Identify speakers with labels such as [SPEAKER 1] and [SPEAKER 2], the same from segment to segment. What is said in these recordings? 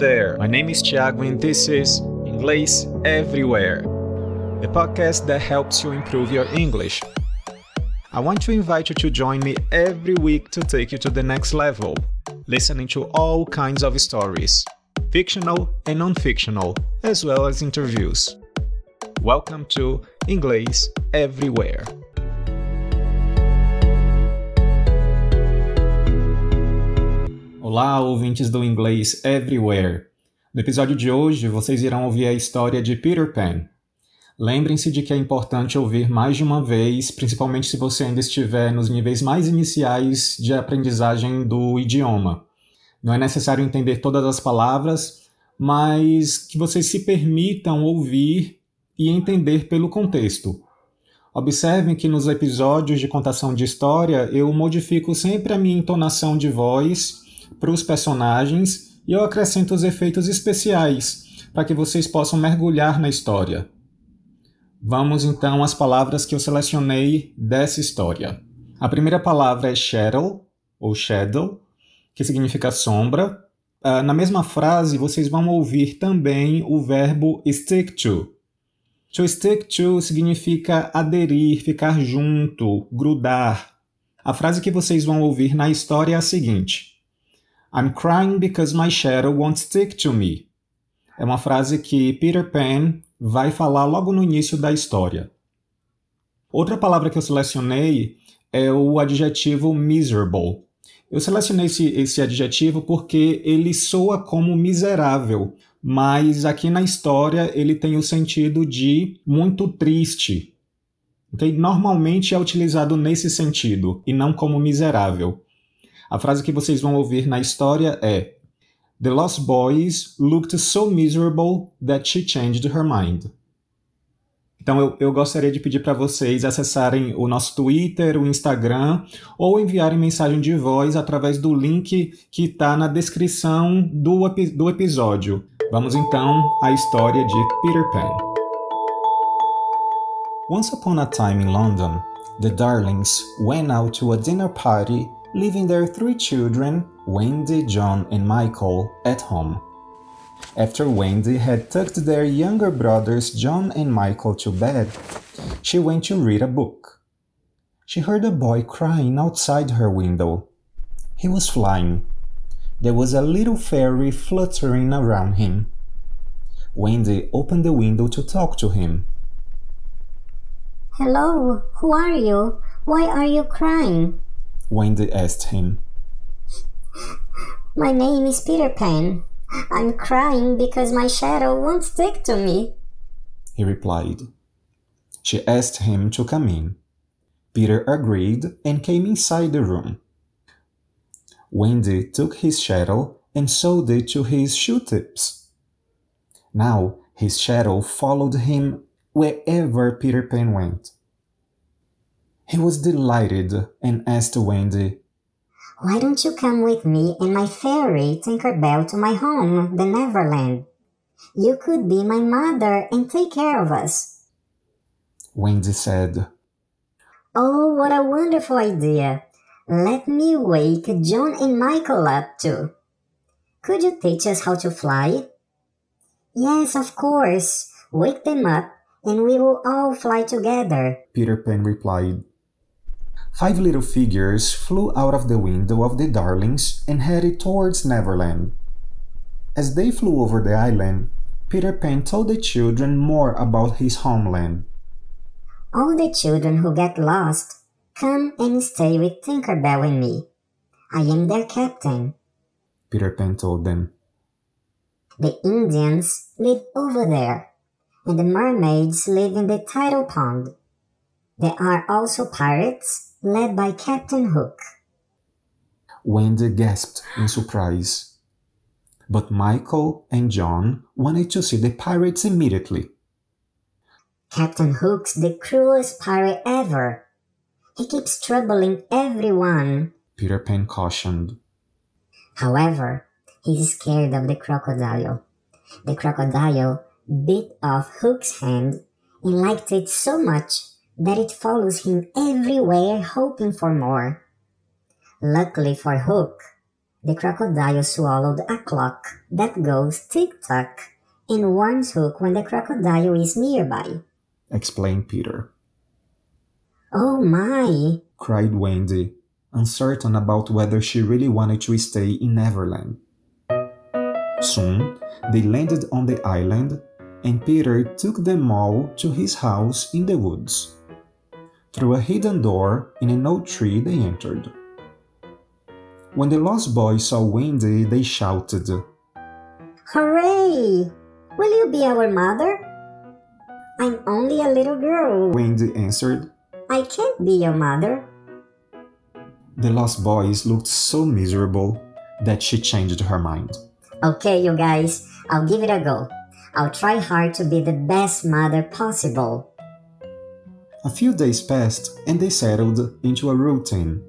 [SPEAKER 1] there, my name is Thiago and this is Inglês Everywhere, the podcast that helps you improve your English. I want to invite you to join me every week to take you to the next level, listening to all kinds of stories, fictional and non fictional, as well as interviews. Welcome to Inglês Everywhere. Olá, ouvintes do Inglês Everywhere. No episódio de hoje, vocês irão ouvir a história de Peter Pan. Lembrem-se de que é importante ouvir mais de uma vez, principalmente se você ainda estiver nos níveis mais iniciais de aprendizagem do idioma. Não é necessário entender todas as palavras, mas que vocês se permitam ouvir e entender pelo contexto. Observem que nos episódios de contação de história eu modifico sempre a minha entonação de voz para os personagens e eu acrescento os efeitos especiais para que vocês possam mergulhar na história. Vamos então às palavras que eu selecionei dessa história. A primeira palavra é shadow, ou shadow, que significa sombra. Uh, na mesma frase, vocês vão ouvir também o verbo stick to. To stick to significa aderir, ficar junto, grudar. A frase que vocês vão ouvir na história é a seguinte: I'm crying because my shadow won't stick to me. É uma frase que Peter Pan vai falar logo no início da história. Outra palavra que eu selecionei é o adjetivo miserable. Eu selecionei esse, esse adjetivo porque ele soa como miserável, mas aqui na história ele tem o sentido de muito triste. Okay? Normalmente é utilizado nesse sentido e não como miserável. A frase que vocês vão ouvir na história é: The Lost Boys looked so miserable that she changed her mind. Então eu, eu gostaria de pedir para vocês acessarem o nosso Twitter, o Instagram ou enviarem mensagem de voz através do link que está na descrição do, do episódio. Vamos então à história de Peter Pan. Once upon a time in London, the Darlings went out to a dinner party leaving their three children, Wendy, John, and Michael, at home. After Wendy had tucked their younger brothers, John and Michael, to bed, she went to read a book. She heard a boy crying outside her window. He was flying. There was a little fairy fluttering around him. Wendy opened the window to talk to him.
[SPEAKER 2] Hello, who are you? Why are you crying?
[SPEAKER 1] Wendy asked him.
[SPEAKER 2] My name is Peter Pan. I'm crying because my shadow won't stick to me.
[SPEAKER 1] He replied. She asked him to come in. Peter agreed and came inside the room. Wendy took his shadow and sewed it to his shoe tips. Now his shadow followed him wherever Peter Pan went. He was delighted and asked Wendy,
[SPEAKER 2] Why don't you come with me and my fairy Tinkerbell to my home, the Neverland? You could be my mother and take care of us.
[SPEAKER 1] Wendy said,
[SPEAKER 2] Oh, what a wonderful idea! Let me wake John and Michael up too. Could you teach us how to fly? Yes, of course. Wake them up and we will all fly together.
[SPEAKER 1] Peter Pan replied. Five little figures flew out of the window of the Darlings and headed towards Neverland. As they flew over the island, Peter Pan told the children more about his homeland.
[SPEAKER 2] All the children who get lost, come and stay with Tinkerbell and me. I am their captain.
[SPEAKER 1] Peter Pan told them.
[SPEAKER 2] The Indians live over there, and the mermaids live in the tidal pond. There are also pirates led by Captain Hook.
[SPEAKER 1] Wendy gasped in surprise. But Michael and John wanted to see the pirates immediately.
[SPEAKER 2] Captain Hook's the cruelest pirate ever. He keeps troubling everyone,
[SPEAKER 1] Peter Pan cautioned.
[SPEAKER 2] However, he's scared of the crocodile. The crocodile bit off Hook's hand and liked it so much that it follows him everywhere hoping for more. Luckily for Hook, The crocodile swallowed a clock that goes tick tock and warns Hook when the crocodile is nearby,
[SPEAKER 1] explained Peter.
[SPEAKER 2] Oh my!
[SPEAKER 1] cried Wendy, uncertain about whether she really wanted to stay in Neverland. Soon, they landed on the island, and Peter took them all to his house in the woods. Through a hidden door in an old tree, they entered. When the lost boys saw Wendy, they shouted,
[SPEAKER 2] Hooray! Will you be our mother? I'm only a little girl.
[SPEAKER 1] Wendy answered.
[SPEAKER 2] I can't be your mother.
[SPEAKER 1] The lost boys looked so miserable that she changed her mind.
[SPEAKER 2] Okay, you guys, I'll give it a go. I'll try hard to be the best mother possible.
[SPEAKER 1] A few days passed and they settled into a routine.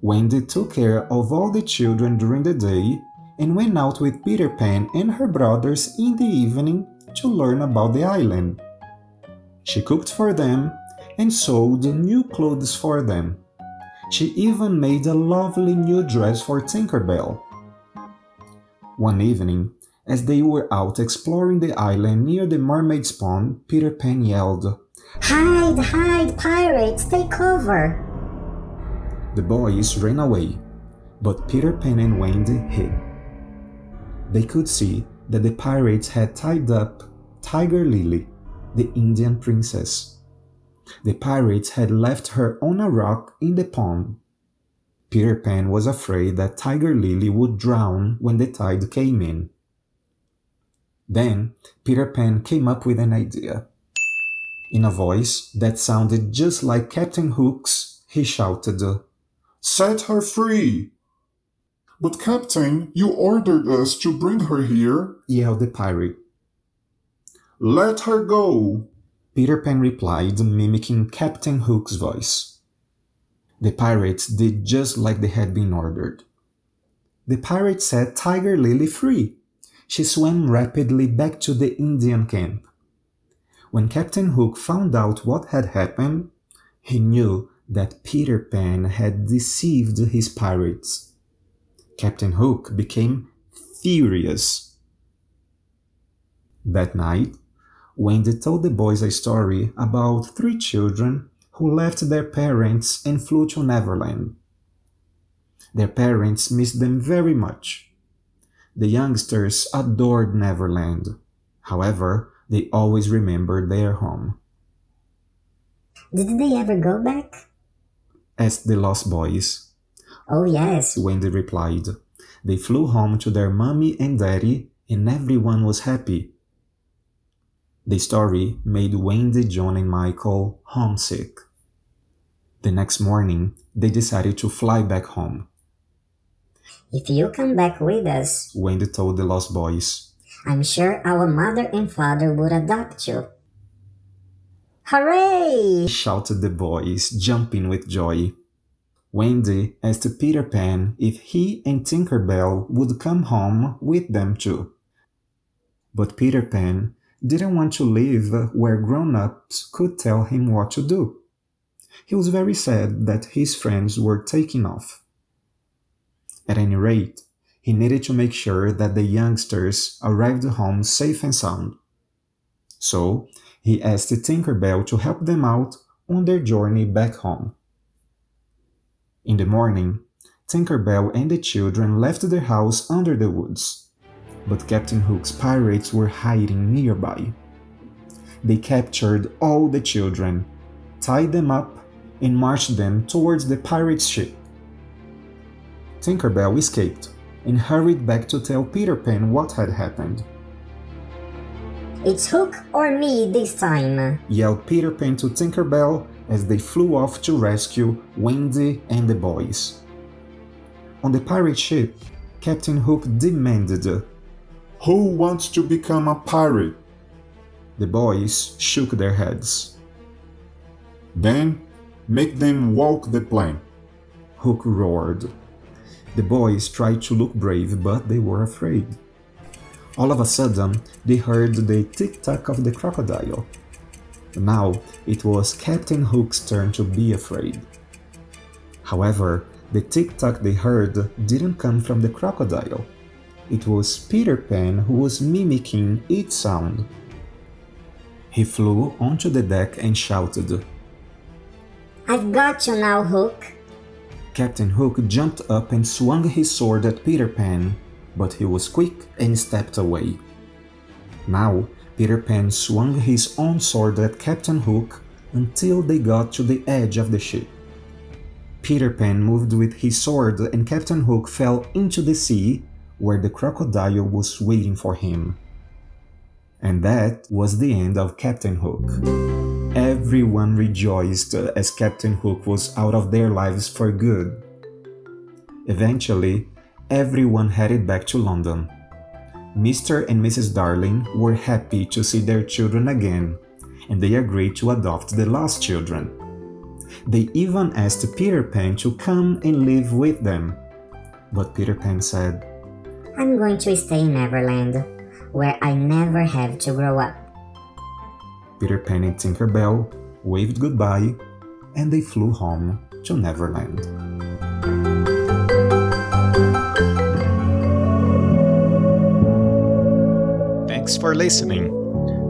[SPEAKER 1] Wendy took care of all the children during the day and went out with Peter Pan and her brothers in the evening to learn about the island. She cooked for them and sewed new clothes for them. She even made a lovely new dress for Tinkerbell. One evening, as they were out exploring the island near the mermaid's pond, Peter Pan yelled,
[SPEAKER 2] Hide, hide, pirates, take cover!
[SPEAKER 1] The boys ran away, but Peter Pan and Wendy hid. They could see that the pirates had tied up Tiger Lily, the Indian princess. The pirates had left her on a rock in the pond. Peter Pan was afraid that Tiger Lily would drown when the tide came in. Then Peter Pan came up with an idea. In a voice that sounded just like Captain Hook's, he shouted,
[SPEAKER 3] Set her free! But, Captain, you ordered us to bring her here,
[SPEAKER 1] yelled the pirate.
[SPEAKER 3] Let her go!
[SPEAKER 1] Peter Pan replied, mimicking Captain Hook's voice. The pirates did just like they had been ordered. The pirate set Tiger Lily free. She swam rapidly back to the Indian camp. When Captain Hook found out what had happened, he knew that Peter Pan had deceived his pirates. Captain Hook became furious. That night, Wendy told the boys a story about three children who left their parents and flew to Neverland. Their parents missed them very much. The youngsters adored Neverland. However, they always remembered their home.
[SPEAKER 2] Did they ever go back?
[SPEAKER 1] asked the lost boys.
[SPEAKER 2] Oh, yes,
[SPEAKER 1] Wendy replied. They flew home to their mommy and daddy, and everyone was happy. The story made Wendy, John, and Michael homesick. The next morning, they decided to fly back home.
[SPEAKER 2] If you come back with us,
[SPEAKER 1] Wendy told the lost boys.
[SPEAKER 2] I'm sure our mother and father would adopt you. Hooray!
[SPEAKER 1] shouted the boys, jumping with joy. Wendy asked Peter Pan if he and Tinker Bell would come home with them too. But Peter Pan didn't want to live where grown ups could tell him what to do. He was very sad that his friends were taking off. At any rate, he needed to make sure that the youngsters arrived home safe and sound. So, he asked Tinker Bell to help them out on their journey back home. In the morning, Tinker Bell and the children left their house under the woods but Captain Hook's pirates were hiding nearby. They captured all the children, tied them up, and marched them towards the pirate ship. Tinkerbell escaped and hurried back to tell Peter Pan what had happened.
[SPEAKER 2] It's Hook or me this time,
[SPEAKER 1] yelled Peter Pan to Tinkerbell as they flew off to rescue Wendy and the boys. On the pirate ship, Captain Hook demanded
[SPEAKER 3] who wants to become a pirate?
[SPEAKER 1] The boys shook their heads.
[SPEAKER 3] Then make them walk the plank.
[SPEAKER 1] Hook roared. The boys tried to look brave, but they were afraid. All of a sudden, they heard the tick tock of the crocodile. Now it was Captain Hook's turn to be afraid. However, The tick tock they heard didn't come from the crocodile. It was Peter Pan who was mimicking its sound. He flew onto the deck and shouted,
[SPEAKER 2] I've got you now, Hook.
[SPEAKER 1] Captain Hook jumped up and swung his sword at Peter Pan, but he was quick and stepped away. Now, Peter Pan swung his own sword at Captain Hook until they got to the edge of the ship. Peter Pan moved with his sword and Captain Hook fell into the sea where the crocodile was waiting for him. And that was the end of Captain Hook. Everyone rejoiced as Captain Hook was out of their lives for good. Eventually, everyone headed back to London. Mr. and Mrs. Darling were happy to see their children again, and they agreed to adopt the lost children. They even asked Peter Pan to come and live with them. But Peter Pan said,
[SPEAKER 2] I'm going to stay in Neverland, where I never have to grow up.
[SPEAKER 1] Peter Pan and Tinker Bell waved goodbye and they flew home to Neverland. Thanks for listening.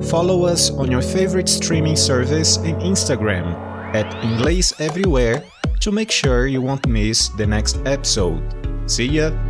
[SPEAKER 1] Follow us on your favorite streaming service and Instagram at Inglês Everywhere to make sure you won't miss the next episode. See ya!